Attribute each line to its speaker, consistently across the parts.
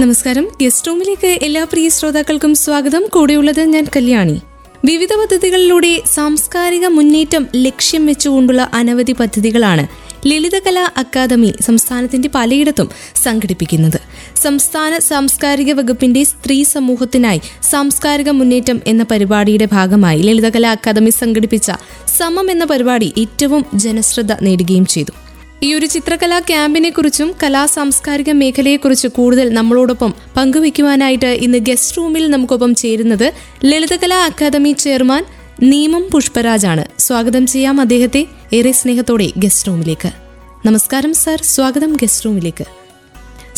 Speaker 1: നമസ്കാരം. ഗസ്റ്റ് റൂമിലേക്ക് എല്ലാ പ്രിയ ശ്രോതാക്കൾക്കും സ്വാഗതം. കൂടെയുള്ളത് ഞാൻ കല്യാണി. വിവിധ പദ്ധതികളിലൂടെ സാംസ്കാരിക മുന്നേറ്റം ലക്ഷ്യം വെച്ചുകൊണ്ടുള്ള അനവധി പദ്ധതികളാണ് ലളിതകലാ അക്കാദമി സംസ്ഥാനത്തിന്റെ പലയിടത്തും സംഘടിപ്പിക്കുന്നത്. സംസ്ഥാന സാംസ്കാരിക വകുപ്പിന്റെ സ്ത്രീ സമൂഹത്തിനായി സാംസ്കാരിക മുന്നേറ്റം എന്ന പരിപാടിയുടെ ഭാഗമായി ലളിതകലാ അക്കാദമി സംഘടിപ്പിച്ച സമം എന്ന പരിപാടി ഏറ്റവും ജനശ്രദ്ധ നേടുകയും ചെയ്തു. ഈ ഒരു ചിത്രകലാ ക്യാമ്പിനെ കുറിച്ചും കലാ സാംസ്കാരിക മേഖലയെക്കുറിച്ച് കൂടുതൽ നമ്മളോടൊപ്പം പങ്കുവയ്ക്കുവാനായിട്ട് ഇന്ന് ഗസ്റ്റ് റൂമിൽ നമുക്കൊപ്പം ചേരുന്നത് ലളിതകലാ അക്കാദമി ചെയർമാൻ നീമം പുഷ്പരാജാണ്. സ്വാഗതം ചെയ്യാം അദ്ദേഹത്തെ. ഏറെ സ്നേഹത്തോടെ ഗസ്റ്റ് റൂമിലേക്ക്. നമസ്കാരം സർ. സ്വാഗതം ഗസ്റ്റ് റൂമിലേക്ക്.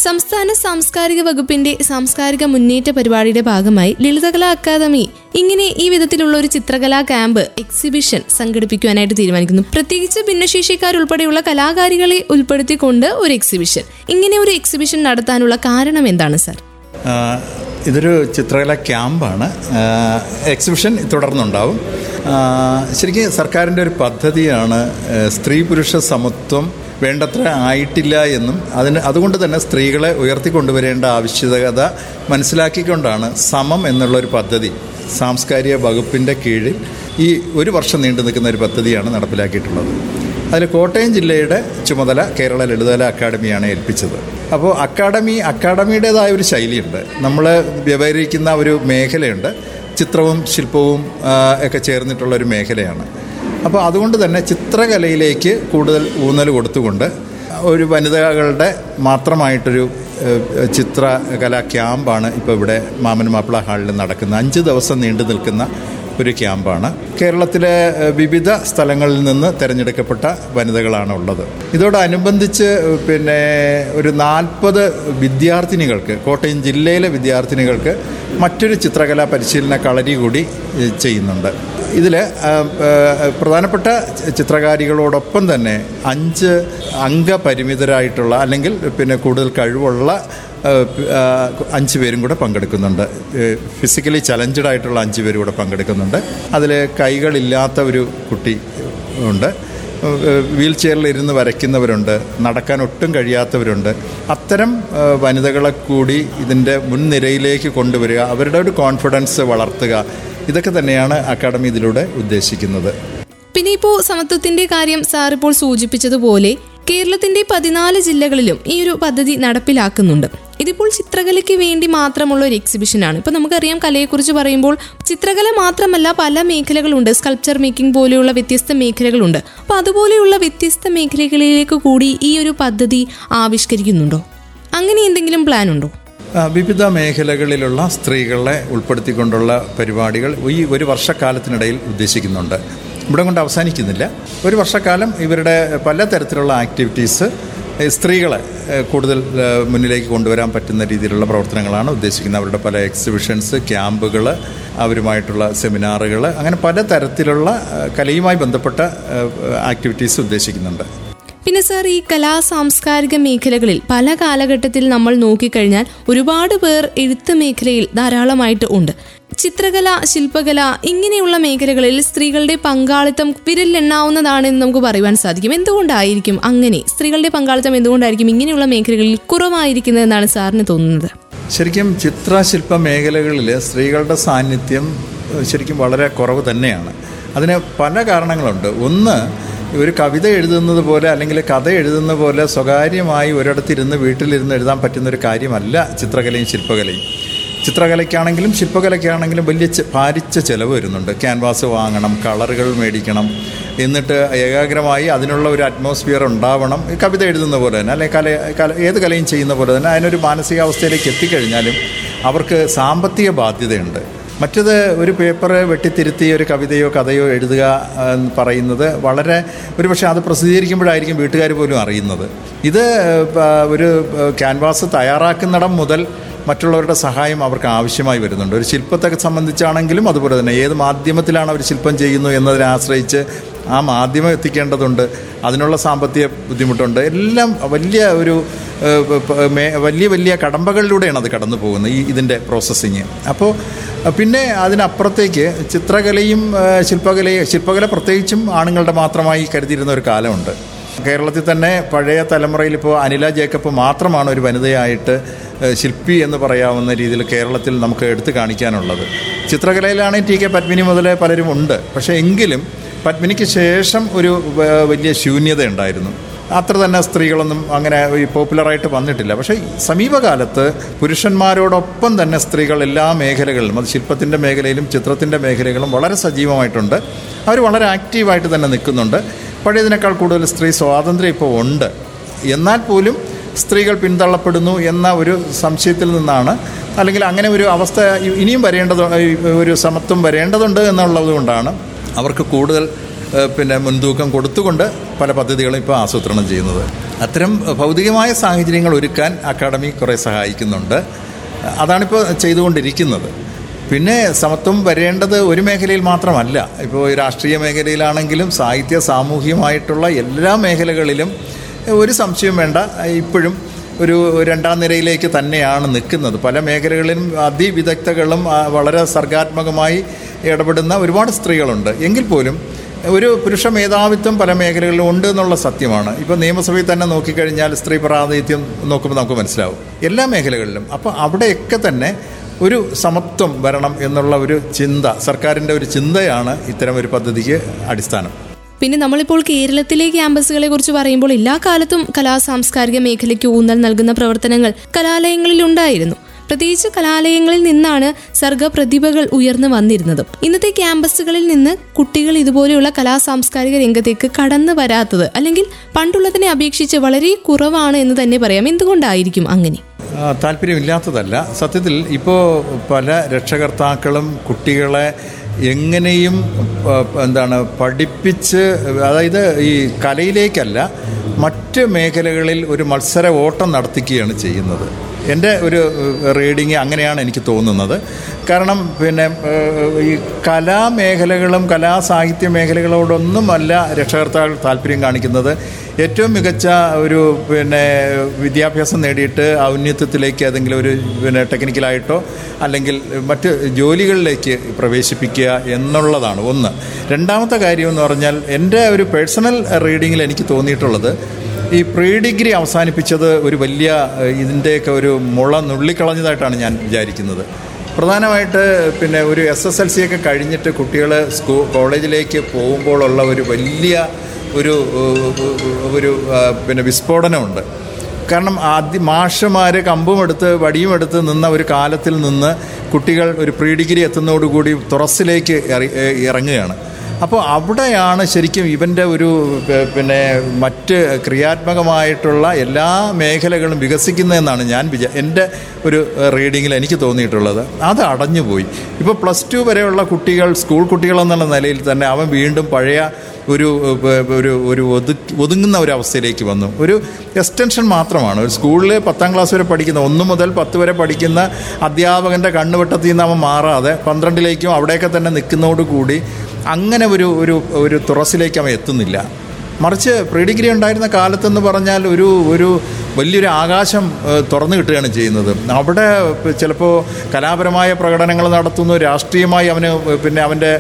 Speaker 1: സംസ്ഥാന സാംസ്കാരിക വകുപ്പിന്റെ സാംസ്കാരിക മുന്നേറ്റ പരിപാടിയുടെ ഭാഗമായി ലളിതകലാ അക്കാദമി ഇങ്ങനെ ഈ വിധത്തിലുള്ള ഒരു ചിത്രകലാ ക്യാമ്പ് എക്സിബിഷൻ സംഘടിപ്പിക്കുവാനായിട്ട് തീരുമാനിക്കുന്നു. പ്രത്യേകിച്ച് ഭിന്നശേഷിക്കാരുൾപ്പെടെയുള്ള കലാകാരികളെ ഉൾപ്പെടുത്തിക്കൊണ്ട് ഒരു എക്സിബിഷൻ. ഇങ്ങനെ ഒരു എക്സിബിഷൻ നടത്താനുള്ള കാരണം എന്താണ് സർ?
Speaker 2: ഇതൊരു ചിത്രകല ക്യാമ്പാണ്. എക്സിബിഷൻ തുടർന്നുണ്ടാവും. ശരിക്കും സർക്കാരിന്റെ ഒരു പദ്ധതിയാണ് സ്ത്രീ പുരുഷ സമത്വം വേണ്ടത്ര ആയിട്ടില്ല എന്നും അതിന് അതുകൊണ്ട് തന്നെ സ്ത്രീകളെ ഉയർത്തിക്കൊണ്ടുവരേണ്ട ആവശ്യകത മനസ്സിലാക്കിക്കൊണ്ടാണ് സമം എന്നുള്ളൊരു പദ്ധതി സാംസ്കാരിക വകുപ്പിന്റെ കീഴിൽ ഈ ഒരു വർഷം നീണ്ടു നിൽക്കുന്ന ഒരു പദ്ധതിയാണ് നടപ്പിലാക്കിയിട്ടുള്ളത്. അതിൽ കോട്ടയം ജില്ലയുടെ ചുമതല കേരള ലളിതകല അക്കാദമിയാണ് ഏൽപ്പിച്ചത്. അപ്പോൾ അക്കാദമി അക്കാദമിയുടേതായ ഒരു ശൈലിയുണ്ട്. നമ്മൾ വ്യവഹരിക്കുന്ന ഒരു മേഖലയുണ്ട്. ചിത്രവും ശില്പവും ഒക്കെ ചേർന്നിട്ടുള്ള ഒരു മേഖലയാണ്. അപ്പോൾ അതുകൊണ്ട് തന്നെ ചിത്രകലയിലേക്ക് കൂടുതൽ ഊന്നൽ കൊടുത്തുകൊണ്ട് ഒരു വനിതകളുടെ മാത്രമായിട്ടൊരു ചിത്രകലാ ക്യാമ്പാണ് ഇപ്പോൾ ഇവിടെ മാമൻ മാപ്പിള ഹാളിൽ നടക്കുന്നത്. അഞ്ച് ദിവസം നീണ്ടു നിൽക്കുന്ന ഒരു ക്യാമ്പാണ്. കേരളത്തിലെ വിവിധ സ്ഥലങ്ങളിൽ നിന്ന് തിരഞ്ഞെടുക്കപ്പെട്ട വനിതകളാണ് ഉള്ളത്. ഇതോടനുബന്ധിച്ച് പിന്നെ ഒരു നാൽപ്പത് വിദ്യാർത്ഥിനികൾക്ക് കോട്ടയം ജില്ലയിലെ വിദ്യാർത്ഥിനികൾക്ക് മറ്റൊരു ചിത്രകലാ പരിശീലന കളരി കൂടി ചെയ്യുന്നുണ്ട്. ഇതിൽ പ്രധാനപ്പെട്ട ചിത്രകാരികളോടൊപ്പം തന്നെ അഞ്ച് അംഗപരിമിതരായിട്ടുള്ള അല്ലെങ്കിൽ പിന്നെ കൂടുതൽ കഴിവുള്ള അഞ്ച് പേരും കൂടെ പങ്കെടുക്കുന്നുണ്ട്. ഫിസിക്കലി ചലഞ്ചഡ് ആയിട്ടുള്ള അഞ്ച് പേരും കൂടെ പങ്കെടുക്കുന്നുണ്ട്. അതിൽ കൈകളില്ലാത്ത ഒരു കുട്ടി ഉണ്ട്. വീൽ ചെയറിൽ ഇരുന്ന് വരയ്ക്കുന്നവരുണ്ട്. നടക്കാൻ ഒട്ടും കഴിയാത്തവരുണ്ട്. അത്തരം വനിതകളെ കൂടി ഇതിന്റെ മുൻനിരയിലേക്ക് കൊണ്ടുവരിക അവരുടെ ഒരു കോൺഫിഡൻസ് വളർത്തുക ഇതൊക്കെ തന്നെയാണ് അക്കാഡമി ഇതിലൂടെ ഉദ്ദേശിക്കുന്നത്.
Speaker 1: പിന്നെ ഇപ്പോൾ സമത്വത്തിന്റെ കാര്യം സാർ ഇപ്പോൾ സൂചിപ്പിച്ചതുപോലെ കേരളത്തിന്റെ പതിനാല് ജില്ലകളിലും ഈ ഒരു പദ്ധതി നടപ്പിലാക്കുന്നുണ്ട്. ഇതിപ്പോൾ ചിത്രകലയ്ക്ക് വേണ്ടി മാത്രമുള്ള ഒരു എക്സിബിഷനാണ് ഇപ്പൊ നമുക്കറിയാം കലയെക്കുറിച്ച് പറയുമ്പോൾ ചിത്രകല മാത്രമല്ല പല മേഖലകളുണ്ട്. സ്കൾപ്ചർ മേക്കിംഗ് പോലെയുള്ള വ്യത്യസ്ത മേഖലകളുണ്ട്. അപ്പൊ അതുപോലെയുള്ള വ്യത്യസ്ത മേഖലകളിലേക്ക് കൂടി ഈ ഒരു പദ്ധതി ആവിഷ്കരിക്കുന്നുണ്ടോ? അങ്ങനെ എന്തെങ്കിലും പ്ലാൻ ഉണ്ടോ?
Speaker 2: വിവിധ മേഖലകളിലുള്ള സ്ത്രീകളെ ഉൾപ്പെടുത്തിക്കൊണ്ടുള്ള പരിപാടികൾ ഈ ഒരു വർഷക്കാലത്തിനിടയിൽ ഉദ്ദേശിക്കുന്നുണ്ട്. ഇവിടെ കൊണ്ട് അവസാനിക്കുന്നില്ല. ഒരു വർഷക്കാലം ഇവരുടെ പല തരത്തിലുള്ള ആക്ടിവിറ്റീസ് സ്ത്രീകളെ കൂടുതൽ മുന്നിലേക്ക് കൊണ്ടുവരാൻ പറ്റുന്ന രീതിയിലുള്ള പ്രവർത്തനങ്ങളാണ് ഉദ്ദേശിക്കുന്നത്. അവരുടെ പല എക്സിബിഷൻസ് ക്യാമ്പുകൾ അവരുമായിട്ടുള്ള സെമിനാറുകൾ അങ്ങനെ പല തരത്തിലുള്ള കലയുമായി ബന്ധപ്പെട്ട ആക്ടിവിറ്റീസ് ഉദ്ദേശിക്കുന്നുണ്ട്.
Speaker 1: പിന്നെ സാർ ഈ കലാ സാംസ്കാരിക മേഖലകളിൽ പല കാലഘട്ടത്തിൽ നമ്മൾ നോക്കിക്കഴിഞ്ഞാൽ ഒരുപാട് പേർ എഴുത്ത് മേഖലയിൽ ധാരാളമായിട്ട് ഉണ്ട്. ചിത്രകല ശില്പകല ഇങ്ങനെയുള്ള മേഖലകളിൽ സ്ത്രീകളുടെ പങ്കാളിത്തം വിരലിലെണ്ണാവുന്നതാണെന്ന് നമുക്ക് പറയുവാൻ സാധിക്കും. എന്തുകൊണ്ടായിരിക്കും അങ്ങനെ? സ്ത്രീകളുടെ പങ്കാളിത്തം എന്തുകൊണ്ടായിരിക്കും ഇങ്ങനെയുള്ള മേഖലകളിൽ കുറവായിരിക്കുന്നതെന്നാണ് സാറിന് തോന്നുന്നത്?
Speaker 2: ശരിക്കും ചിത്രശില്പ മേഖലകളിൽ സ്ത്രീകളുടെ സാന്നിധ്യം ശരിക്കും വളരെ കുറവ് തന്നെയാണ്. അതിന് പല കാരണങ്ങളുണ്ട്. ഒന്ന് ഒരു കവിത എഴുതുന്നത് പോലെ അല്ലെങ്കിൽ കഥ എഴുതുന്ന പോലെ സ്വകാര്യമായി ഒരിടത്തിരുന്ന് വീട്ടിലിരുന്ന് എഴുതാൻ പറ്റുന്ന ഒരു കാര്യമല്ല ചിത്രകലയും ശില്പകലയും. ചിത്രകലയ്ക്കാണെങ്കിലും ശില്പകലയ്ക്കാണെങ്കിലും വലിയ ഭാരിച്ച ചിലവ് വരുന്നുണ്ട്. ക്യാൻവാസ് വാങ്ങണം കളറുകൾ മേടിക്കണം. എന്നിട്ട് ഏകാഗ്രമായി അതിനുള്ള ഒരു അറ്റ്മോസ്ഫിയർ ഉണ്ടാവണം. കവിത എഴുതുന്ന പോലെ തന്നെ അല്ലെങ്കിൽ കല കല ഏത് കലയും ചെയ്യുന്ന പോലെ തന്നെ അതിനൊരു മാനസികാവസ്ഥയിലേക്ക് എത്തിക്കഴിഞ്ഞാലും അവർക്ക് സാമ്പത്തിക ബാധ്യതയുണ്ട്. മറ്റത് ഒരു പേപ്പർ വെട്ടിത്തിരുത്തി ഒരു കവിതയോ കഥയോ എഴുതുക എന്ന് പറയുന്നത് വളരെ ഒരു പക്ഷേ അത് പ്രസിദ്ധീകരിക്കുമ്പോഴായിരിക്കും വീട്ടുകാർ പോലും അറിയുന്നത്. ഇത് ഒരു ക്യാൻവാസ് തയ്യാറാക്കുന്നിടം മുതൽ മറ്റുള്ളവരുടെ സഹായം അവർക്ക് ആവശ്യമായി വരുന്നുണ്ട്. ഒരു ശില്പത്തെ സംബന്ധിച്ചാണെങ്കിലും അതുപോലെ തന്നെ ഏത് മാധ്യമത്തിലാണ് അവർ ശില്പം ചെയ്യുന്നു എന്നതിനെ ആശ്രയിച്ച് ആ മാധ്യമം എത്തിക്കേണ്ടതുണ്ട്. അതിനുള്ള സാമ്പത്തിക ബുദ്ധിമുട്ടുണ്ട്. എല്ലാം വലിയ ഒരു വലിയ വലിയ കടമ്പകളിലൂടെയാണ് അത് കടന്നു പോകുന്നത് ഈ ഇതിന്റെ പ്രോസസ്സിങ് അപ്പോൾ പിന്നെ അതിനപ്പുറത്തേക്ക് ചിത്രകലയും ശില്പകലയും ശില്പകല പ്രത്യേകിച്ചും ആണുങ്ങളുടെ മാത്രമായി കരുതിയിരുന്ന ഒരു കാലമുണ്ട്. കേരളത്തിൽ തന്നെ പഴയ തലമുറയിൽ ഇപ്പോൾ അനില ജേക്കബ് മാത്രമാണ് ഒരു വനിതയായിട്ട് ശില്പി എന്ന് പറയാവുന്ന രീതിയിൽ കേരളത്തിൽ നമുക്ക് എടുത്തു കാണിക്കാനുള്ളത്. ചിത്രകലയിലാണ് ടി കെ പത്മിനി മുതലേ പലരും ഉണ്ട്. പക്ഷേ എങ്കിലും പത്മിനിക്ക് ശേഷം ഒരു വലിയ ശൂന്യത ഉണ്ടായിരുന്നു അത്ര തന്നെ സ്ത്രീകളൊന്നും അങ്ങനെ ഈ പോപ്പുലറായിട്ട് വന്നിട്ടില്ല. പക്ഷേ സമീപകാലത്ത് പുരുഷന്മാരോടൊപ്പം തന്നെ സ്ത്രീകൾ എല്ലാ മേഖലകളിലും അത് ശില്പത്തിന്റെ മേഖലയിലും ചിത്രത്തിന്റെ മേഖലകളും വളരെ സജീവമായിട്ടുണ്ട്. അവർ വളരെ ആക്റ്റീവായിട്ട് തന്നെ നിൽക്കുന്നുണ്ട്. പഴയതിനേക്കാൾ കൂടുതൽ സ്ത്രീ സ്വാതന്ത്ര്യം ഇപ്പോൾ ഉണ്ട്. എന്നാൽ പോലും സ്ത്രീകൾ പിന്തള്ളപ്പെടുന്നു എന്ന ഒരു സംശയത്തിൽ നിന്നാണ് അല്ലെങ്കിൽ അങ്ങനെ ഒരു അവസ്ഥ ഇനിയും വരേണ്ടത് ഒരു സമത്വം വരേണ്ടതുണ്ട് എന്നുള്ളത് കൊണ്ടാണ് അവർക്ക് കൂടുതൽ പിന്നെ മുൻതൂക്കം കൊടുത്തുകൊണ്ട് പല പദ്ധതികളും ഇപ്പോൾ ആസൂത്രണം ചെയ്യുന്നത്. അത്തരം ഭൗതികമായ സാഹചര്യങ്ങൾ ഒരുക്കാൻ അക്കാഡമി കുറേ സഹായിക്കുന്നുണ്ട്. അതാണിപ്പോൾ ചെയ്തുകൊണ്ടിരിക്കുന്നത്. പിന്നെ സമത്വം വരേണ്ടത് ഒരു മേഖലയിൽ മാത്രമല്ല. ഇപ്പോൾ രാഷ്ട്രീയ മേഖലയിലാണെങ്കിലും സാഹിത്യ സാമൂഹ്യമായിട്ടുള്ള എല്ലാ മേഖലകളിലും ഒരു സംശയം വേണ്ട. ഇപ്പോഴും ഒരു രണ്ടാം നിരയിലേക്ക് തന്നെയാണ് നിൽക്കുന്നത്. പല മേഖലകളിലും അതിവിദഗ്ധകളും വളരെ സർഗാത്മകമായി ഇടപെടുന്ന ഒരുപാട് സ്ത്രീകളുണ്ട്. എങ്കിൽ പോലും ഒരു പുരുഷ മേധാവിത്വം പല മേഖലകളിലും ഉണ്ട് എന്നുള്ള സത്യമാണ്. ഇപ്പോൾ നിയമസഭയിൽ തന്നെ നോക്കിക്കഴിഞ്ഞാൽ സ്ത്രീ പ്രാതിനിധ്യം നോക്കുമ്പോൾ നമുക്ക് മനസ്സിലാവും. എല്ലാ മേഖലകളിലും. അപ്പോൾ അവിടെയൊക്കെ തന്നെ ഒരു സമത്വം വരണം എന്നുള്ള ഒരു ചിന്ത സർക്കാരിന്റെ ഒരു ചിന്തയാണ് ഇത്തരം ഒരു പദ്ധതിക്ക് അടിസ്ഥാനം.
Speaker 1: പിന്നെ നമ്മളിപ്പോൾ കേരളത്തിലെ ക്യാമ്പസുകളെ കുറിച്ച് പറയുമ്പോൾ എല്ലാ കാലത്തും കലാ സാംസ്കാരിക മേഖലയ്ക്ക് ഊന്നൽ നൽകുന്ന പ്രവർത്തനങ്ങൾ കലാലയങ്ങളിൽ ഉണ്ടായിരുന്നു. പ്രത്യേകിച്ച് കലാലയങ്ങളിൽ നിന്നാണ് സർഗപ്രതിഭകൾ ഉയർന്നു വന്നിരുന്നത്. ഇന്നത്തെ ക്യാമ്പസുകളിൽ നിന്ന് കുട്ടികൾ ഇതുപോലെയുള്ള കലാ സാംസ്കാരിക രംഗത്തേക്ക് കടന്നു വരാത്തത് അല്ലെങ്കിൽ പണ്ടുള്ളതിനെ അപേക്ഷിച്ച് വളരെ കുറവാണ് എന്ന് തന്നെ പറയാം. എന്തുകൊണ്ടായിരിക്കും അങ്ങനെ?
Speaker 2: താല്പര്യമില്ലാത്തതല്ല. സത്യത്തിൽ ഇപ്പോൾ പല രക്ഷകർത്താക്കളും കുട്ടികളെ എങ്ങനെയും എന്താണ് പഠിപ്പിച്ച് അതായത് ഈ കലയിലേക്കല്ല മറ്റ് മേഖലകളിൽ ഒരു മത്സര ഓട്ടം നടത്തിക്കുകയാണ് ചെയ്യുന്നത്. എന്റെ ഒരു റീഡിങ് അങ്ങനെയാണ് എനിക്ക് തോന്നുന്നത്. കാരണം പിന്നെ ഈ കലാമേഖലകളും കലാ സാഹിത്യ മേഖലകളോടൊന്നുമല്ല രക്ഷകർത്താക്കൾ താല്പര്യം കാണിക്കുന്നത്. ഏറ്റവും മികച്ച ഒരു പിന്നെ വിദ്യാഭ്യാസം നേടിയിട്ട് ഔന്നത്യത്തിലേക്ക് ഏതെങ്കിലും ഒരു പിന്നെ ടെക്നിക്കലായിട്ടോ അല്ലെങ്കിൽ മറ്റ് ജോലികളിലേക്ക് പ്രവേശിപ്പിക്കുക എന്നുള്ളതാണ് ഒന്ന്. രണ്ടാമത്തെ കാര്യം എന്ന് പറഞ്ഞാൽ എന്റെ ഒരു പേഴ്സണൽ റീഡിങ്ങിൽ എനിക്ക് തോന്നിയിട്ടുള്ളത് ഈ പ്രീ ഡിഗ്രി അവസാനിപ്പിച്ചത് ഒരു വലിയ ഇതിന്റെയൊക്കെ ഒരു മുള നുള്ളിക്കളഞ്ഞതായിട്ടാണ് ഞാൻ വിചാരിക്കുന്നത്. പ്രധാനമായിട്ട് പിന്നെ ഒരു എസ് എസ് എൽ സി ഒക്കെ കഴിഞ്ഞിട്ട് കുട്ടികൾ സ്കൂ കോളേജിലേക്ക് പോകുമ്പോഴുള്ള ഒരു വലിയ ഒരു ഒരു പിന്നെ വിസ്ഫോടനമുണ്ട്. കാരണം ആദ്യ മാഷമാർ കമ്പുമെടുത്ത് വടിയുമെടുത്ത് നിന്ന ഒരു കാലത്തിൽ നിന്ന് കുട്ടികൾ ഒരു പ്രീ ഡിഗ്രി എത്തുന്നതോടുകൂടി തുറസിലേക്ക് ഇറങ്ങുകയാണ്. അപ്പോൾ അവിടെയാണ് ശരിക്കും ഇവന്റെ ഒരു പിന്നെ മറ്റ് ക്രിയാത്മകമായിട്ടുള്ള എല്ലാ മേഖലകളും വികസിക്കുന്നതെന്നാണ് ഞാൻ വിചാ എന്റെ ഒരു റീഡിങ്ങിൽ എനിക്ക് തോന്നിയിട്ടുള്ളത്. അത് അടഞ്ഞുപോയി. ഇപ്പോൾ പ്ലസ് ടു വരെയുള്ള കുട്ടികൾ സ്കൂൾ കുട്ടികളെന്നുള്ള നിലയിൽ തന്നെ അവൻ വീണ്ടും പഴയ ഒരു ഒരു ഒരു ഒതു ഒതുങ്ങുന്ന ഒരു അവസ്ഥയിലേക്ക് വന്നു. ഒരു എക്സ്റ്റൻഷൻ മാത്രമാണ്. ഒരു സ്കൂളിൽ പത്താം ക്ലാസ് വരെ പഠിക്കുന്ന ഒന്ന് മുതൽ പത്ത് വരെ പഠിക്കുന്ന അധ്യാപകന്റെ കണ്ണുവെട്ടത്തിൽ നിന്ന് അവൻ മാറാതെ പന്ത്രണ്ടിലേക്കും അവിടെയൊക്കെ തന്നെ നിൽക്കുന്നതോടുകൂടി അങ്ങനെ ഒരു ഒരു ഒരു തുറസിലേക്ക് അവൻ എത്തുന്നില്ല. മറിച്ച് പ്രീ ഡിഗ്രി ഉണ്ടായിരുന്ന കാലത്തെന്ന് പറഞ്ഞാൽ ഒരു ഒരു വലിയൊരു ആകാശം തുറന്നു കിട്ടുകയാണ് ചെയ്യുന്നത്. അവിടെ ചിലപ്പോൾ കലാപരമായ പ്രകടനങ്ങൾ നടത്തുന്നു രാഷ്ട്രീയമായി അവന് പിന്നെ അവന്റെ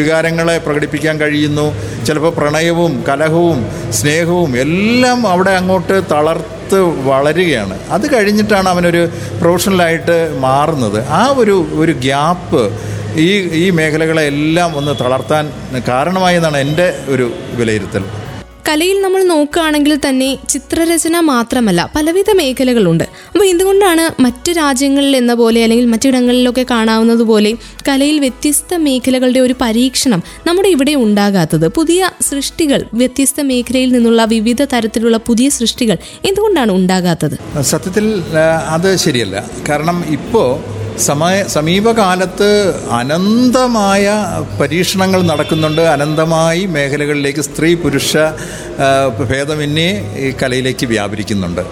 Speaker 2: വികാരങ്ങളെ പ്രകടിപ്പിക്കാൻ കഴിയുന്നു. ചിലപ്പോൾ പ്രണയവും കലഹവും സ്നേഹവും എല്ലാം അവിടെ അങ്ങോട്ട് തളർത്ത് വളരുകയാണ്. അത് കഴിഞ്ഞിട്ടാണ് അവനൊരു പ്രൊഫഷണലായിട്ട് മാറുന്നത്. ആ ഒരു ഒരു ഗ്യാപ്പ് ഈ ഈ മേഖലകളെ എല്ലാം ഒന്ന് തളർത്താൻ കാരണമായി എന്നാണ് എന്റെ ഒരു വിലയിരുത്തൽ.
Speaker 1: കലയിൽ നമ്മൾ നോക്കുകയാണെങ്കിൽ തന്നെ ചിത്രരചന മാത്രമല്ല പലവിധ മേഖലകളുണ്ട്. അപ്പോൾ എന്തുകൊണ്ടാണ് മറ്റ് രാജ്യങ്ങളിൽ എന്ന പോലെ അല്ലെങ്കിൽ മറ്റിടങ്ങളിലൊക്കെ കാണാവുന്നത് പോലെ കലയിൽ വ്യത്യസ്ത മേഖലകളുടെ ഒരു പരീക്ഷണം നമ്മുടെ ഇവിടെ ഉണ്ടാകാത്തത്? പുതിയ സൃഷ്ടികൾ വ്യത്യസ്ത മേഖലയിൽ നിന്നുള്ള വിവിധ തരത്തിലുള്ള പുതിയ സൃഷ്ടികൾ എന്തുകൊണ്ടാണ് ഉണ്ടാകാത്തത്?
Speaker 2: സത്യത്തിൽ അത് ശരിയല്ല. കാരണം ഇപ്പോൾ സമയ സമീപകാലത്ത് അനന്തമായ പരീക്ഷണങ്ങൾ നടക്കുന്നുണ്ട്. അനന്തമായി മേഖലകളിലേക്ക് സ്ത്രീ പുരുഷ ഭേദമന്യേ ഈ കലയിലേക്ക് വ്യാപരിക്കുന്നുണ്ട്.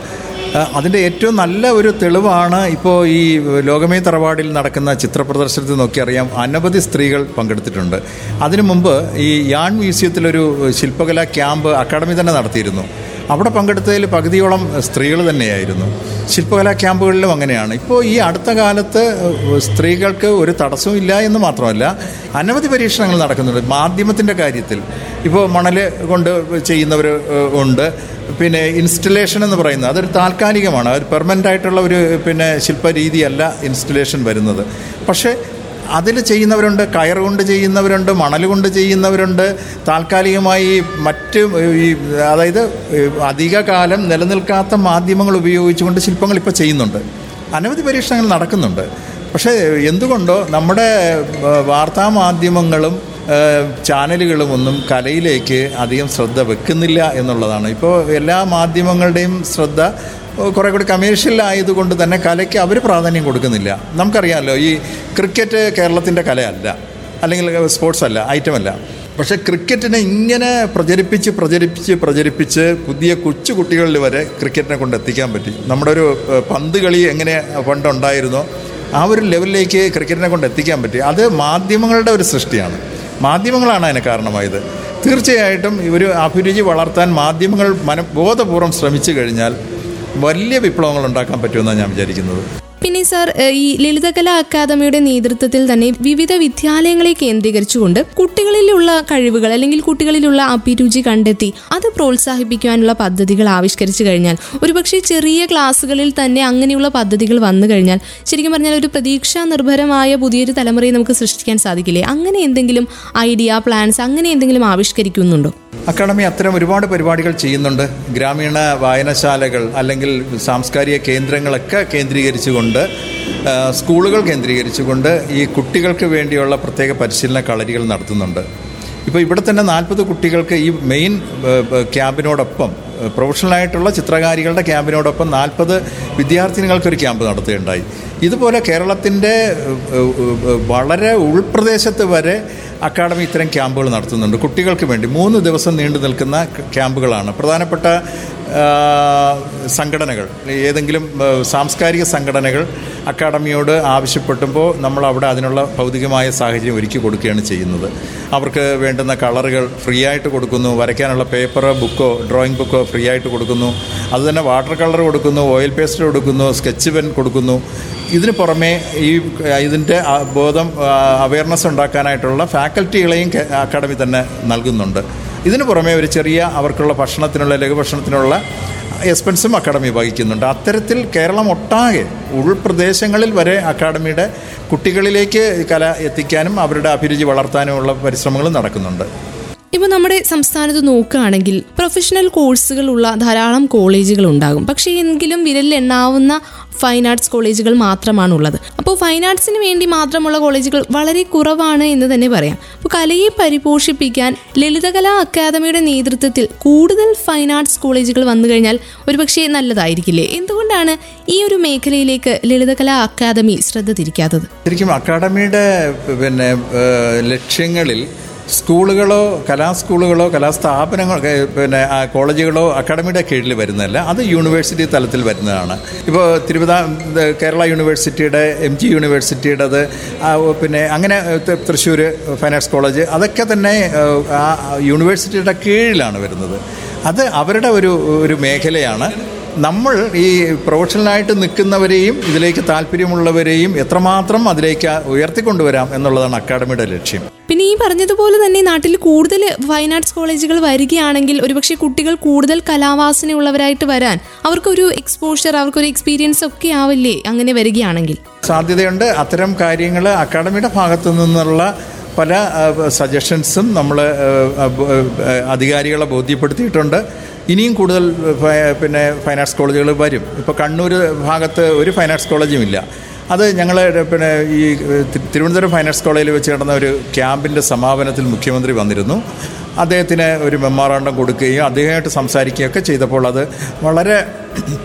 Speaker 2: അതിന്റെ ഏറ്റവും നല്ല ഒരു തെളിവാണ് ഇപ്പോൾ ഈ ലോകമേ തറവാടിൽ നടക്കുന്ന ചിത്ര പ്രദർശനത്തിൽ നോക്കിയറിയാം അനവധി സ്ത്രീകൾ പങ്കെടുത്തിട്ടുണ്ട്. അതിനു മുമ്പ് ഈ യാൺ മ്യൂസിയത്തിലൊരു ശില്പകലാ ക്യാമ്പ് അക്കാഡമി തന്നെ നടത്തിയിരുന്നു. അവിടെ പങ്കെടുത്തതിൽ പകുതിയോളം സ്ത്രീകൾ തന്നെയായിരുന്നു. ശില്പകലാ ക്യാമ്പുകളിലും അങ്ങനെയാണ്. ഇപ്പോൾ ഈ അടുത്ത കാലത്ത് സ്ത്രീകൾക്ക് ഒരു തടസ്സവും ഇല്ല എന്ന് മാത്രമല്ല അനവധി പരീക്ഷണങ്ങൾ നടക്കുന്നുണ്ട് മാധ്യമത്തിന്റെ കാര്യത്തിൽ. ഇപ്പോൾ മണൽ കൊണ്ട് ചെയ്യുന്നവർ ഉണ്ട്. പിന്നെ ഇൻസ്റ്റലേഷൻ എന്ന് പറയുന്നത് അതൊരു താൽക്കാലികമാണ്. അത് പെർമനന്റ് ആയിട്ടുള്ള ഒരു പിന്നെ ശില്പരീതിയല്ല ഇൻസ്റ്റലേഷൻ വരുന്നത്. പക്ഷേ അതിൽ ചെയ്യുന്നവരുണ്ട് കയറുകൊണ്ട് കൊണ്ട് ചെയ്യുന്നവരുണ്ട് മണൽ കൊണ്ട് ചെയ്യുന്നവരുണ്ട്. താൽക്കാലികമായി മറ്റ് ഈ അതായത് അധികകാലം നിലനിൽക്കാത്ത മാധ്യമങ്ങൾ ഉപയോഗിച്ചുകൊണ്ട് ശില്പങ്ങൾ ഇപ്പോൾ ചെയ്യുന്നുണ്ട്. അനവധി പരീക്ഷണങ്ങൾ നടക്കുന്നുണ്ട്. പക്ഷേ എന്തുകൊണ്ടോ നമ്മുടെ വാർത്താ മാധ്യമങ്ങളും ചാനലുകളും ഒന്നും കലയിലേക്ക് അധികം ശ്രദ്ധ വെക്കുന്നില്ല എന്നുള്ളതാണ്. ഇപ്പോൾ എല്ലാ മാധ്യമങ്ങളുടെയും ശ്രദ്ധ കുറേ കൂടി കമേഴ്ഷ്യൽ ആയതുകൊണ്ട് തന്നെ കലയ്ക്ക് അവർ പ്രാധാന്യം കൊടുക്കുന്നില്ല. നമുക്കറിയാമല്ലോ ഈ ക്രിക്കറ്റ് കേരളത്തിന്റെ കലയല്ല അല്ലെങ്കിൽ സ്പോർട്സ് അല്ല ഐറ്റം അല്ല പക്ഷേ ക്രിക്കറ്റിനെ ഇങ്ങനെ പ്രചരിപ്പിച്ച് പ്രചരിപ്പിച്ച് പ്രചരിപ്പിച്ച് പുതിയ കൊച്ചു കുട്ടികളിൽ വരെ ക്രിക്കറ്റിനെ കൊണ്ട് എത്തിക്കാൻ പറ്റി. നമ്മുടെ ഒരു പന്ത് കളി എങ്ങനെ പണ്ടുണ്ടായിരുന്നോ ആ ഒരു ലെവലിലേക്ക് ക്രിക്കറ്റിനെ കൊണ്ട് എത്തിക്കാൻ പറ്റി. അത് മാധ്യമങ്ങളുടെ ഒരു സൃഷ്ടിയാണ്. മാധ്യമങ്ങളാണ് അതിന് കാരണമായത്. തീർച്ചയായിട്ടും ഒരു അഭിരുചി വളർത്താൻ മാധ്യമങ്ങൾ മന ബോധപൂർവം ശ്രമിച്ചു കഴിഞ്ഞാൽ വലിയ വിപ്ലവങ്ങൾ ഉണ്ടാക്കാൻ പറ്റുമെന്നാണ് ഞാൻ വിചാരിക്കുന്നത്.
Speaker 1: പിന്നെ സാർ ഈ ലളിതകലാ അക്കാദമിയുടെ നേതൃത്വത്തിൽ തന്നെ വിവിധ വിദ്യാലയങ്ങളെ കേന്ദ്രീകരിച്ചുകൊണ്ട് കുട്ടികളിലുള്ള കഴിവുകൾ അല്ലെങ്കിൽ കുട്ടികളിലുള്ള അഭിരുചി കണ്ടെത്തി അത് പ്രോത്സാഹിപ്പിക്കാനുള്ള പദ്ധതികൾ ആവിഷ്കരിച്ചു കഴിഞ്ഞാൽ ഒരുപക്ഷെ ചെറിയ ക്ലാസ്സുകളിൽ തന്നെ അങ്ങനെയുള്ള പദ്ധതികൾ വന്നു കഴിഞ്ഞാൽ ശരിക്കും പറഞ്ഞാൽ ഒരു പ്രതീക്ഷാ നിർഭരമായ പുതിയൊരു തലമുറയെ നമുക്ക് സൃഷ്ടിക്കാൻ സാധിക്കില്ലേ? അങ്ങനെ എന്തെങ്കിലും ഐഡിയ പ്ലാൻസ് അങ്ങനെ എന്തെങ്കിലും ആവിഷ്കരിക്കുന്നുണ്ടോ?
Speaker 2: അക്കാഡമി അത്തരം ഒരുപാട് പരിപാടികൾ ചെയ്യുന്നുണ്ട്. ഗ്രാമീണ വായനശാലകൾ അല്ലെങ്കിൽ സാംസ്കാരിക കേന്ദ്രങ്ങളൊക്കെ കേന്ദ്രീകരിച്ചുകൊണ്ട് സ്കൂളുകൾ കേന്ദ്രീകരിച്ചുകൊണ്ട് ഈ കുട്ടികൾക്ക് വേണ്ടിയുള്ള പ്രത്യേക പരിശീലന കളരികൾ നടത്തുന്നുണ്ട്. ഇപ്പോൾ ഇവിടെ തന്നെ നാൽപ്പത് കുട്ടികൾക്ക് ഈ മെയിൻ ക്യാമ്പിനോടൊപ്പം പ്രൊഫഷണലായിട്ടുള്ള ചിത്രകാരികളുടെ ക്യാമ്പിനോടൊപ്പം നാൽപ്പത് വിദ്യാർത്ഥിനികൾക്കൊരു ക്യാമ്പ് നടത്തുകയുണ്ടായി. ഇതുപോലെ കേരളത്തിന്റെ വളരെ ഉൾപ്രദേശത്ത് വരെ അക്കാഡമി ഇത്തരം ക്യാമ്പുകൾ നടത്തുന്നുണ്ട്. കുട്ടികൾക്ക് വേണ്ടി മൂന്ന് ദിവസം നീണ്ടു നിൽക്കുന്ന ക്യാമ്പുകളാണ്. പ്രധാനപ്പെട്ട സംഘടനകൾ ഏതെങ്കിലും സാംസ്കാരിക സംഘടനകൾ അക്കാഡമിയോട് ആവശ്യപ്പെട്ടുമ്പോൾ നമ്മൾ അവിടെ അതിനുള്ള ഭൗതികമായ സാഹചര്യം ഒരുക്കി കൊടുക്കുകയാണ് ചെയ്യുന്നത്. അവർക്ക് വേണ്ടുന്ന കളറുകൾ ഫ്രീ ആയിട്ട് കൊടുക്കുന്നു വരയ്ക്കാനുള്ള പേപ്പറോ ബുക്കോ ഡ്രോയിങ് ബുക്കോ ഫ്രീ ആയിട്ട് കൊടുക്കുന്നു. അതുതന്നെ വാട്ടർ കളർ കൊടുക്കുന്നു ഓയിൽ പേസ്റ്റ് കൊടുക്കുന്നു സ്കെച്ച് പെൻ കൊടുക്കുന്നു. ഇതിന് പുറമെ ഈ ഇതിന്റെ ബോധം അവയർനെസ് ഉണ്ടാക്കാനായിട്ടുള്ള ഫാക്കൽറ്റികളെയും അക്കാഡമി തന്നെ നൽകുന്നുണ്ട്. ഇതിന് പുറമെ ഒരു ചെറിയ അവർക്കുള്ള ഭക്ഷണത്തിനുള്ള ലഘുഭക്ഷണത്തിനുള്ള എക്സ്പെൻസും അക്കാഡമി വഹിക്കുന്നുണ്ട്. അത്തരത്തിൽ കേരളം ഒട്ടാകെ ഉൾപ്രദേശങ്ങളിൽ വരെ അക്കാഡമിയുടെ കുട്ടികളിലേക്ക് കല എത്തിക്കാനും അവരുടെ അഭിരുചി വളർത്താനുമുള്ള പരിശ്രമങ്ങൾ നടക്കുന്നുണ്ട്.
Speaker 1: ഇപ്പോൾ നമ്മുടെ സംസ്ഥാനത്ത് നോക്കുകയാണെങ്കിൽ പ്രൊഫഷണൽ കോഴ്സുകളുള്ള ധാരാളം കോളേജുകൾ ഉണ്ടാകും പക്ഷേ എങ്കിലും വിരലിൽ എണ്ണാവുന്ന ഫൈൻ ആർട്സ് കോളേജുകൾ മാത്രമാണ് ഉള്ളത് അപ്പോൾ ഫൈൻ ആർട്സിന് വേണ്ടി മാത്രമുള്ള കോളേജുകൾ വളരെ കുറവാണ് എന്ന് തന്നെ പറയാം. അപ്പോൾ കലയെ പരിപോഷിപ്പിക്കാൻ ലളിതകലാ അക്കാദമിയുടെ നേതൃത്വത്തിൽ കൂടുതൽ ഫൈൻ ആർട്സ് കോളേജുകൾ വന്നു കഴിഞ്ഞാൽ ഒരുപക്ഷെ നല്ലതായിരിക്കില്ലേ? എന്തുകൊണ്ടാണ് ഈ ഒരു മേഖലയിലേക്ക് ലളിതകലാ അക്കാദമി ശ്രദ്ധ തിരിക്കാത്തത്?
Speaker 2: ശരിക്കും അക്കാദമിയുടെ പിന്നെ ലക്ഷ്യങ്ങളിൽ സ്കൂളുകളോ കലാസ്കൂളുകളോ കലാസ്ഥാപനങ്ങളോ പിന്നെ കോളേജുകളോ അക്കാഡമിയുടെ കീഴിൽ വരുന്നതല്ല അത് യൂണിവേഴ്സിറ്റി തലത്തിൽ വരുന്നതാണ്. ഇപ്പോൾ തിരുവിതാ കേരള യൂണിവേഴ്സിറ്റിയുടെ എം ജി യൂണിവേഴ്സിറ്റിയുടേത് പിന്നെ അങ്ങനെ തൃശ്ശൂർ ഫൈൻ ആർട്സ് കോളേജ് അതൊക്കെ തന്നെ യൂണിവേഴ്സിറ്റിയുടെ കീഴിലാണ് വരുന്നത്. അത് അവരുടെ ഒരു ഒരു മേഖലയാണ്. നമ്മൾ ഈ പ്രൊഫഷണലായിട്ട് നിൽക്കുന്നവരെയും ഇതിലേക്ക് താല്പര്യമുള്ളവരെയും എത്രമാത്രം അതിലേക്ക് ഉയർത്തിക്കൊണ്ടുവരാം എന്നുള്ളതാണ് അക്കാഡമിയുടെ ലക്ഷ്യം.
Speaker 1: പിന്നെ ഈ പറഞ്ഞതുപോലെ തന്നെ നാട്ടിൽ കൂടുതൽ ഫൈൻ ആർട്സ് കോളേജുകൾ വരികയാണെങ്കിൽ ഒരുപക്ഷെ കുട്ടികൾ കൂടുതൽ കലാവാസനയുള്ളവരായിട്ട് വരാൻ അവർക്കൊരു എക്സ്പോഷർ അവർക്കൊരു എക്സ്പീരിയൻസ് ഒക്കെ ആവില്ലേ അങ്ങനെ വരികയാണെങ്കിൽ?
Speaker 2: സാധ്യതയുണ്ട്. അത്തരം കാര്യങ്ങൾ അക്കാഡമിയുടെ ഭാഗത്തു നിന്നുള്ള പല സജഷൻസും നമ്മൾ അധികാരികളെ ബോധ്യപ്പെടുത്തിയിട്ടുണ്ട്. ഇനിയും കൂടുതൽ പിന്നെ ഫൈൻ ആർട്സ് കോളേജുകൾ വരും. ഇപ്പോൾ കണ്ണൂർ ഭാഗത്ത് ഒരു ഫൈൻ ആർട്സ് കോളേജും ഇല്ല. അത് ഞങ്ങൾ പിന്നെ ഈ തിരുവനന്തപുരം ഫൈൻ ആർട്സ് കോളേജിൽ വെച്ച് നടന്ന ഒരു ക്യാമ്പിന്റെ സമാപനത്തിൽ മുഖ്യമന്ത്രി വന്നിരുന്നു. അദ്ദേഹത്തിന് ഒരു മെമ്മോറാണ്ടം കൊടുക്കുകയും അദ്ദേഹമായിട്ട് സംസാരിക്കുകയൊക്കെ ചെയ്തപ്പോൾ അത് വളരെ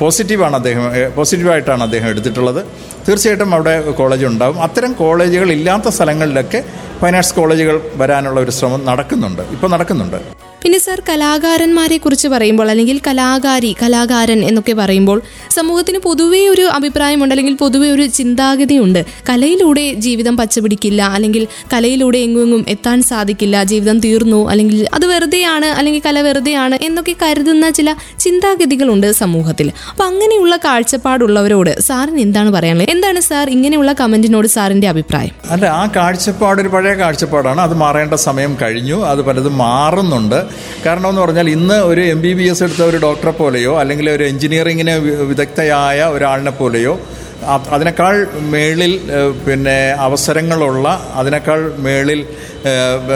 Speaker 2: പോസിറ്റീവാണ് അദ്ദേഹം പോസിറ്റീവായിട്ടാണ് അദ്ദേഹം എടുത്തിട്ടുള്ളത്. തീർച്ചയായിട്ടും അവിടെ കോളേജ് ഉണ്ടാവും. അത്തരം കോളേജുകൾ ഇല്ലാത്ത സ്ഥലങ്ങളിലൊക്കെ ഫൈൻ ആർട്സ് കോളേജുകൾ വരാനുള്ള ഒരു ശ്രമം നടക്കുന്നുണ്ട്. ഇപ്പോൾ നടക്കുന്നുണ്ട്.
Speaker 1: പിന്നെ സർ കലാകാരന്മാരെ കുറിച്ച് പറയുമ്പോൾ അല്ലെങ്കിൽ കലാകാരി കലാകാരൻ എന്നൊക്കെ പറയുമ്പോൾ സമൂഹത്തിന് പൊതുവേ ഒരു അഭിപ്രായമുണ്ട് അല്ലെങ്കിൽ പൊതുവേ ഒരു ചിന്താഗതിയുണ്ട്. കലയിലൂടെ ജീവിതം പച്ചപിടിക്കില്ല അല്ലെങ്കിൽ കലയിലൂടെ എങ്ങും എത്താൻ സാധിക്കില്ല ജീവിതം തീർന്നു അല്ലെങ്കിൽ അത് വെറുതെയാണ് അല്ലെങ്കിൽ കല വെറുതെയാണ് എന്നൊക്കെ കരുതുന്ന ചില ചിന്താഗതികളുണ്ട് സമൂഹത്തിൽ. അപ്പൊ അങ്ങനെയുള്ള കാഴ്ചപ്പാടുള്ളവരോട് സാറിന് എന്താണ് പറയാനുള്ളത്? എന്താണ് സാർ ഇങ്ങനെയുള്ള കമന്റിനോട് സാറിന്റെ അഭിപ്രായം?
Speaker 2: അല്ല ആ കാഴ്ചപ്പാട് ഒരു പഴയ കാഴ്ചപ്പാടാണ്. അത് മാറേണ്ട സമയം കഴിഞ്ഞു. അത് പലതും മാറുന്നുണ്ട്. കാരണം എന്ന് പറഞ്ഞാൽ ഇന്ന് ഒരു എം ബി ബി എസ് എടുത്ത ഒരു ഡോക്ടറെ പോലെയോ അല്ലെങ്കിൽ ഒരു എഞ്ചിനീയറിങ്ങിന് വിദഗ്ധയായ ഒരാളിനെ പോലെയോ അതിനേക്കാൾ മേളിൽ പിന്നെ അവസരങ്ങളുള്ള അതിനേക്കാൾ മേളിൽ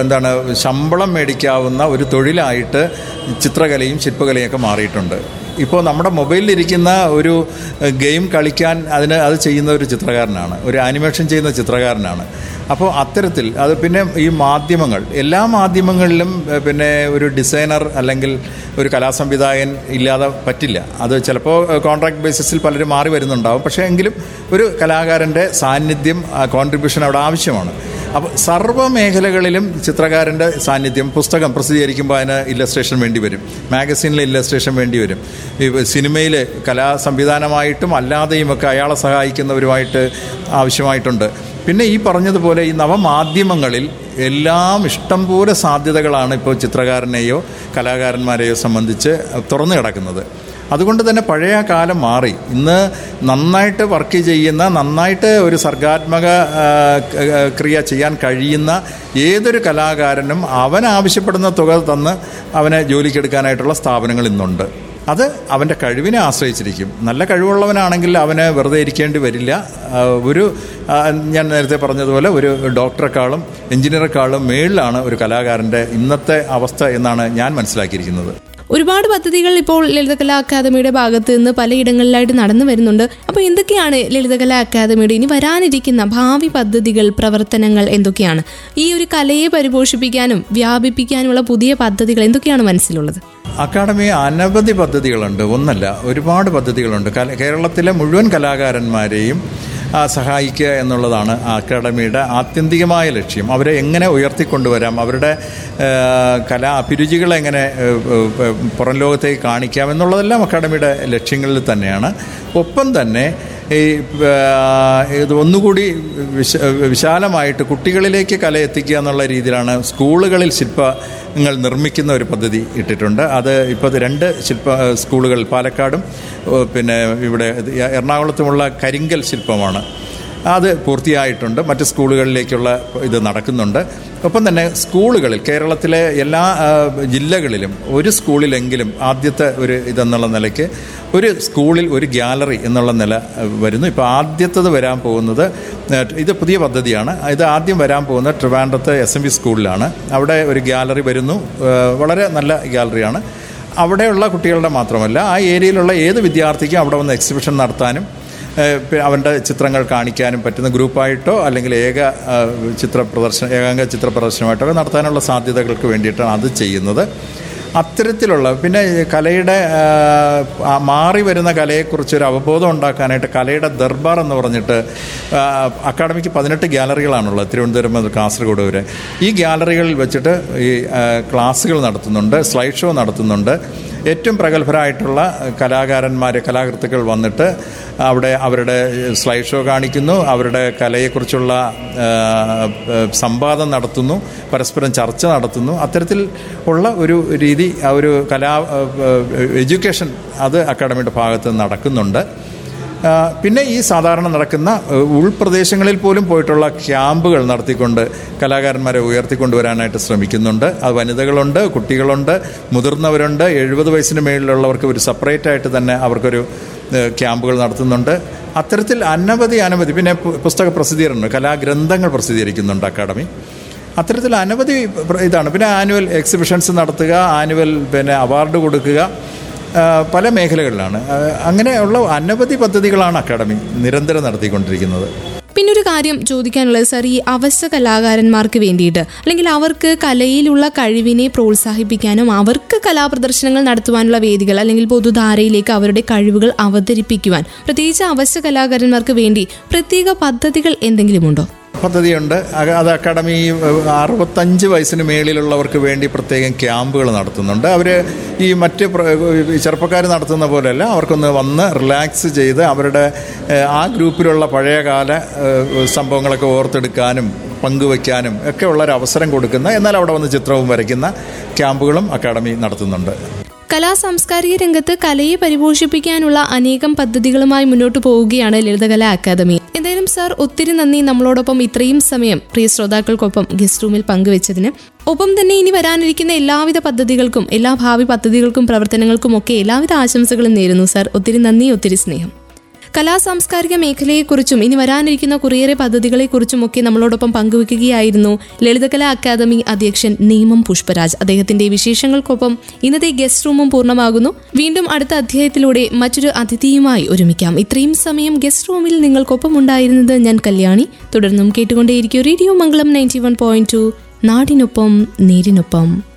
Speaker 2: എന്താണ് ശമ്പളം മേടിക്കാവുന്ന ഒരു തൊഴിലായിട്ട് ചിത്രകലയും ശില്പകലയൊക്കെ മാറിയിട്ടുണ്ട്. ഇപ്പോൾ നമ്മുടെ മൊബൈലിലിരിക്കുന്ന ഒരു ഗെയിം കളിക്കാൻ അതിന് അത് ചെയ്യുന്ന ഒരു ചിത്രകാരനാണ്. ഒരു ആനിമേഷൻ ചെയ്യുന്ന ചിത്രകാരനാണ്. അപ്പോൾ അത്തരത്തിൽ അത് പിന്നെ ഈ മാധ്യമങ്ങൾ എല്ലാ മാധ്യമങ്ങളിലും പിന്നെ ഒരു ഡിസൈനർ അല്ലെങ്കിൽ ഒരു കലാസംവിധായകൻ ഇല്ലാതെ പറ്റില്ല. അത് ചിലപ്പോൾ കോൺട്രാക്ട് ബേസിസിൽ പലരും മാറി വരുന്നുണ്ടാവും. പക്ഷേ എങ്കിലും ഒരു കലാകാരന്റെ സാന്നിധ്യം കോൺട്രിബ്യൂഷൻ അവിടെ ആവശ്യമാണ്. അപ്പോൾ സർവ മേഖലകളിലും ചിത്രകാരന്റെ സാന്നിധ്യം പുസ്തകം പ്രസിദ്ധീകരിക്കുമ്പോൾ അതിന് ഇല്ലസ്ട്രേഷൻ വേണ്ടി വരും. മാഗസീനിലെ ഇല്ലസ്ട്രേഷൻ വേണ്ടി വരും. സിനിമയിൽ കലാ സംവിധാനമായിട്ടും അല്ലാതെയും ഒക്കെ അയാളെ സഹായിക്കുന്നവരുമായിട്ട് ആവശ്യമായിട്ടുണ്ട്. പിന്നെ ഈ പറഞ്ഞതുപോലെ ഈ നവമാധ്യമങ്ങളിൽ എല്ലാം ഇഷ്ടംപോലെ സാധ്യതകളാണ് ഇപ്പോൾ ചിത്രകാരനെയോ കലാകാരന്മാരെയോ സംബന്ധിച്ച് തുറന്നു കിടക്കുന്നത്. അതുകൊണ്ട് തന്നെ പഴയ കാലം മാറി. ഇന്ന് നന്നായിട്ട് വർക്ക് ചെയ്യുന്ന നന്നായിട്ട് ഒരു സർഗാത്മക ക്രിയ ചെയ്യാൻ കഴിയുന്ന ഏതൊരു കലാകാരനും അവൻ ആവശ്യപ്പെടുന്ന തുക തന്ന് അവനെ ജോലിക്കെടുക്കാനായിട്ടുള്ള സ്ഥാപനങ്ങൾ ഇന്നുണ്ട്. അത് അവന്റെ കഴിവിനെ ആശ്രയിച്ചിരിക്കും. നല്ല കഴിവുള്ളവനാണെങ്കിൽ അവന് വെറുതെ ഇരിക്കേണ്ടി വരില്ല. ഒരു ഞാൻ നേരത്തെ പറഞ്ഞതുപോലെ ഒരു ഡോക്ടറെക്കാളും എഞ്ചിനീയറെക്കാളും മേളിലാണ് ഒരു കലാകാരന്റെ ഇന്നത്തെ അവസ്ഥ എന്നാണ് ഞാൻ മനസ്സിലാക്കിയിരിക്കുന്നത്.
Speaker 1: ഒരുപാട് പദ്ധതികൾ ഇപ്പോൾ ലളിതകലാ അക്കാദമിയുടെ ഭാഗത്ത് നിന്ന് പലയിടങ്ങളിലായിട്ട് നടന്നു വരുന്നുണ്ട്. അപ്പോൾ എന്തൊക്കെയാണ് ലളിതകലാ അക്കാദമിയുടെ ഇനി വരാനിരിക്കുന്ന ഭാവി പദ്ധതികൾ പ്രവർത്തനങ്ങൾ എന്തൊക്കെയാണ്? ഈ ഒരു കലയെ പരിപോഷിപ്പിക്കാനും വ്യാപിപ്പിക്കാനുമുള്ള പുതിയ പദ്ധതികൾ എന്തൊക്കെയാണ് മനസ്സിലുള്ളത്?
Speaker 2: അക്കാഡമി അനവധി പദ്ധതികളുണ്ട്. ഒന്നല്ല ഒരുപാട് പദ്ധതികളുണ്ട്. കേരളത്തിലെ മുഴുവൻ കലാകാരന്മാരെയും സഹായിക്കുക എന്നുള്ളതാണ് അക്കാഡമിയുടെ ആത്യന്തികമായ ലക്ഷ്യം. അവരെ എങ്ങനെ ഉയർത്തിക്കൊണ്ടുവരാം? അവരുടെ കലാ അഭിരുചികളെ എങ്ങനെ പുറം ലോകത്തേക്ക് കാണിക്കാം എന്നുള്ളതെല്ലാം അക്കാഡമിയുടെ ലക്ഷ്യങ്ങളിൽ തന്നെയാണ്. ഒപ്പം തന്നെ ഈ ഇത് ഒന്നുകൂടി വിശ വിശാലമായിട്ട് കുട്ടികളിലേക്ക് കല എത്തിക്കുക എന്നുള്ള രീതിയിലാണ് സ്കൂളുകളിൽ ശില്പങ്ങൾ നിർമ്മിക്കുന്ന ഒരു പദ്ധതി ഇട്ടിട്ടുണ്ട്. അത് ഇപ്പോൾ രണ്ട് ശില്പ സ്കൂളുകൾ പാലക്കാടും പിന്നെ ഇവിടെ എറണാകുളത്തുമുള്ള കരിങ്കൽ ശില്പമാണ്. അത് പൂർത്തിയായിട്ടുണ്ട്. മറ്റ് സ്കൂളുകളിലേക്കുള്ള ഇത് നടക്കുന്നുണ്ട്. ഒപ്പം തന്നെ സ്കൂളുകളിൽ കേരളത്തിലെ എല്ലാ ജില്ലകളിലും ഒരു സ്കൂളിലെങ്കിലും ആദ്യത്തെ ഒരു ഇതെന്നുള്ള നിലയ്ക്ക് ഒരു സ്കൂളിൽ ഒരു ഗ്യാലറി എന്നുള്ള നില വരുന്നു. ഇപ്പോൾ ആദ്യത്തത് വരാൻ പോകുന്നത് ഇത് പുതിയ പദ്ധതിയാണ്. ഇത് ആദ്യം വരാൻ പോകുന്നത് ട്രിവാൻഡ്രത്തെ എസ് എം ബി സ്കൂളിലാണ്. അവിടെ ഒരു ഗ്യാലറി വരുന്നു. വളരെ നല്ല ഗ്യാലറിയാണ്. അവിടെയുള്ള കുട്ടികളുടെ മാത്രമല്ല ആ ഏരിയയിലുള്ള ഏത് വിദ്യാർത്ഥിക്കും അവിടെ വന്ന് എക്സിബിഷൻ നടത്താനും അവന്റെ ചിത്രങ്ങൾ കാണിക്കാനും പറ്റുന്ന ഗ്രൂപ്പായിട്ടോ അല്ലെങ്കിൽ ഏക ചിത്ര പ്രദർശനം ഏകാംഗ ചിത്ര പ്രദർശനമായിട്ടോ നടത്താനുള്ള സാധ്യതകൾക്ക് വേണ്ടിയിട്ടാണ് അത് ചെയ്യുന്നത്. അത്തരത്തിലുള്ള പിന്നെ കലയുടെ മാറി വരുന്ന കലയെക്കുറിച്ച് ഒരു അവബോധം ഉണ്ടാക്കാനായിട്ട് കലയുടെ ദർബാർ എന്ന് പറഞ്ഞിട്ട് അക്കാഡമിക്ക് പതിനെട്ട് ഗ്യാലറികളാണുള്ളത് തിരുവനന്തപുരം മുതൽ കാസർഗോഡ് വരെ. ഈ ഗ്യാലറികളിൽ വെച്ചിട്ട് ഈ ക്ലാസ്സുകൾ നടത്തുന്നുണ്ട് സ്ലൈഡ് ഷോ നടത്തുന്നുണ്ട്. ഏറ്റവും പ്രഗത്ഭരായിട്ടുള്ള കലാകാരന്മാർ കലാകൃത്തുക്കൾ വന്നിട്ട് അവിടെ അവരുടെ സ്ലൈഡ് ഷോ കാണിക്കുന്നു അവരുടെ കലയെക്കുറിച്ചുള്ള സംവാദം നടത്തുന്നു പരസ്പരം ചർച്ച നടത്തുന്നു. അത്തരത്തിൽ ഉള്ള ഒരു രീതി ആ ഒരു കലാ എഡ്യൂക്കേഷൻ അത് അക്കാഡമിയുടെ ഭാഗത്ത് നടക്കുന്നുണ്ട്. പിന്നെ ഈ സാധാരണ നടക്കുന്ന ഉൾപ്രദേശങ്ങളിൽ പോലും പോയിട്ടുള്ള ക്യാമ്പുകൾ നടത്തിക്കൊണ്ട് കലാകാരന്മാരെ ഉയർത്തിക്കൊണ്ടുവരാനായിട്ട് ശ്രമിക്കുന്നുണ്ട്. അത് വനിതകളുണ്ട് കുട്ടികളുണ്ട് മുതിർന്നവരുണ്ട് എഴുപത് വയസ്സിന് മേളിലുള്ളവർക്ക് ഒരു സെപ്പറേറ്റ് ആയിട്ട് തന്നെ അവർക്കൊരു ക്യാമ്പുകൾ നടത്തുന്നുണ്ട്. അത്തരത്തിൽ അനവധി അനവധി പിന്നെ പുസ്തക പ്രസിദ്ധീകരണം കലാഗ്രന്ഥങ്ങൾ പ്രസിദ്ധീകരിക്കുന്നുണ്ട് അക്കാഡമി. അത്തരത്തിൽ അനവധി ഇതാണ്. പിന്നെ ആനുവൽ എക്സിബിഷൻസ് നടത്തുക ആനുവൽ പിന്നെ അവാർഡ് കൊടുക്കുക പല മേഖലകളിലാണ്. അങ്ങനെയുള്ള അനവധി പദ്ധതികളാണ് അക്കാഡമി നിരന്തരം നടത്തിക്കൊണ്ടിരിക്കുന്നത്.
Speaker 1: പിന്നെ ഒരു കാര്യം ചോദിക്കാനുള്ളത് സാർ ഈ അവശ്യ കലാകാരന്മാർക്ക് വേണ്ടിയിട്ട്. അല്ലെങ്കിൽ അവർക്ക് കലയിലുള്ള കഴിവിനെ പ്രോത്സാഹിപ്പിക്കാനും അവർക്ക് കലാപ്രദർശനങ്ങൾ നടത്തുവാനുള്ള വേദികൾ അല്ലെങ്കിൽ പൊതുധാരയിലേക്ക് അവരുടെ കഴിവുകൾ അവതരിപ്പിക്കുവാൻ. പ്രത്യേകിച്ച് അവശ്യ കലാകാരന്മാർക്ക് വേണ്ടി പ്രത്യേക പദ്ധതികൾ എന്തെങ്കിലും ഉണ്ടോ?
Speaker 2: പദ്ധതിയുണ്ട്. അത് അക്കാഡമി അറുപത്തഞ്ച് വയസ്സിന് മേളിലുള്ളവർക്ക് വേണ്ടി പ്രത്യേകം ക്യാമ്പുകൾ നടത്തുന്നുണ്ട്. അവർ ഈ മറ്റ് ചെറുപ്പക്കാർ നടത്തുന്ന പോലെയല്ല അവർക്കൊന്ന് വന്ന് റിലാക്സ് ചെയ്ത് അവരുടെ ആ ഗ്രൂപ്പിലുള്ള പഴയകാല സംഭവങ്ങളൊക്കെ ഓർത്തെടുക്കാനും പങ്കുവയ്ക്കാനും ഒക്കെ ഉള്ളൊരു അവസരം കൊടുക്കുന്ന എന്നാൽ അവിടെ വന്ന് ചിത്രവും വരയ്ക്കുന്ന ക്യാമ്പുകളും അക്കാഡമി നടത്തുന്നുണ്ട്.
Speaker 1: കലാ സാംസ്കാരിക രംഗത്ത് കലയെ പരിപോഷിപ്പിക്കാനുള്ള അനേകം പദ്ധതികളുമായി മുന്നോട്ട് പോവുകയാണ് ലളിതകലാ അക്കാദമി. എന്തായാലും സാർ ഒത്തിരി നന്ദി നമ്മളോടൊപ്പം ഇത്രയും സമയം. പ്രിയ ശ്രോതാക്കൾക്കൊപ്പം ഗസ്റ്റ് റൂമിൽ പങ്കുവച്ചതിന്. ഒപ്പം തന്നെ ഇനി വരാനിരിക്കുന്ന എല്ലാവിധ പദ്ധതികൾക്കും എല്ലാ ഭാവി പദ്ധതികൾക്കും പ്രവർത്തനങ്ങൾക്കും ഒക്കെ എല്ലാവിധ ആശംസകളും നേരുന്നു സാർ. ഒത്തിരി നന്ദി ഒത്തിരി സ്നേഹം. കലാ സാംസ്കാരിക മേഖലയെക്കുറിച്ചും ഇനി വരാനിരിക്കുന്ന കുറേയേറെ പദ്ധതികളെക്കുറിച്ചും ഒക്കെ നമ്മളോടൊപ്പം പങ്കുവെക്കുകയായിരുന്നു ലളിതകലാ അക്കാദമി അധ്യക്ഷൻ നീമം പുഷ്പരാജ്. അദ്ദേഹത്തിന്റെ വിശേഷങ്ങൾക്കൊപ്പം ഇന്നത്തെ ഗസ്റ്റ് റൂമും പൂർണമാകുന്നു. വീണ്ടും അടുത്ത അധ്യായത്തിലൂടെ മറ്റൊരു അതിഥിയുമായി ഒരുമിക്കാം. ഇത്രയും സമയം ഗസ്റ്റ് റൂമിൽ നിങ്ങൾക്കൊപ്പം ഉണ്ടായിരുന്നത് ഞാൻ കല്യാണി. തുടർന്നും കേട്ടുകൊണ്ടേയിരിക്കും radio Mangalam ninety one point two. നാടിനൊപ്പം നേരിനൊപ്പം.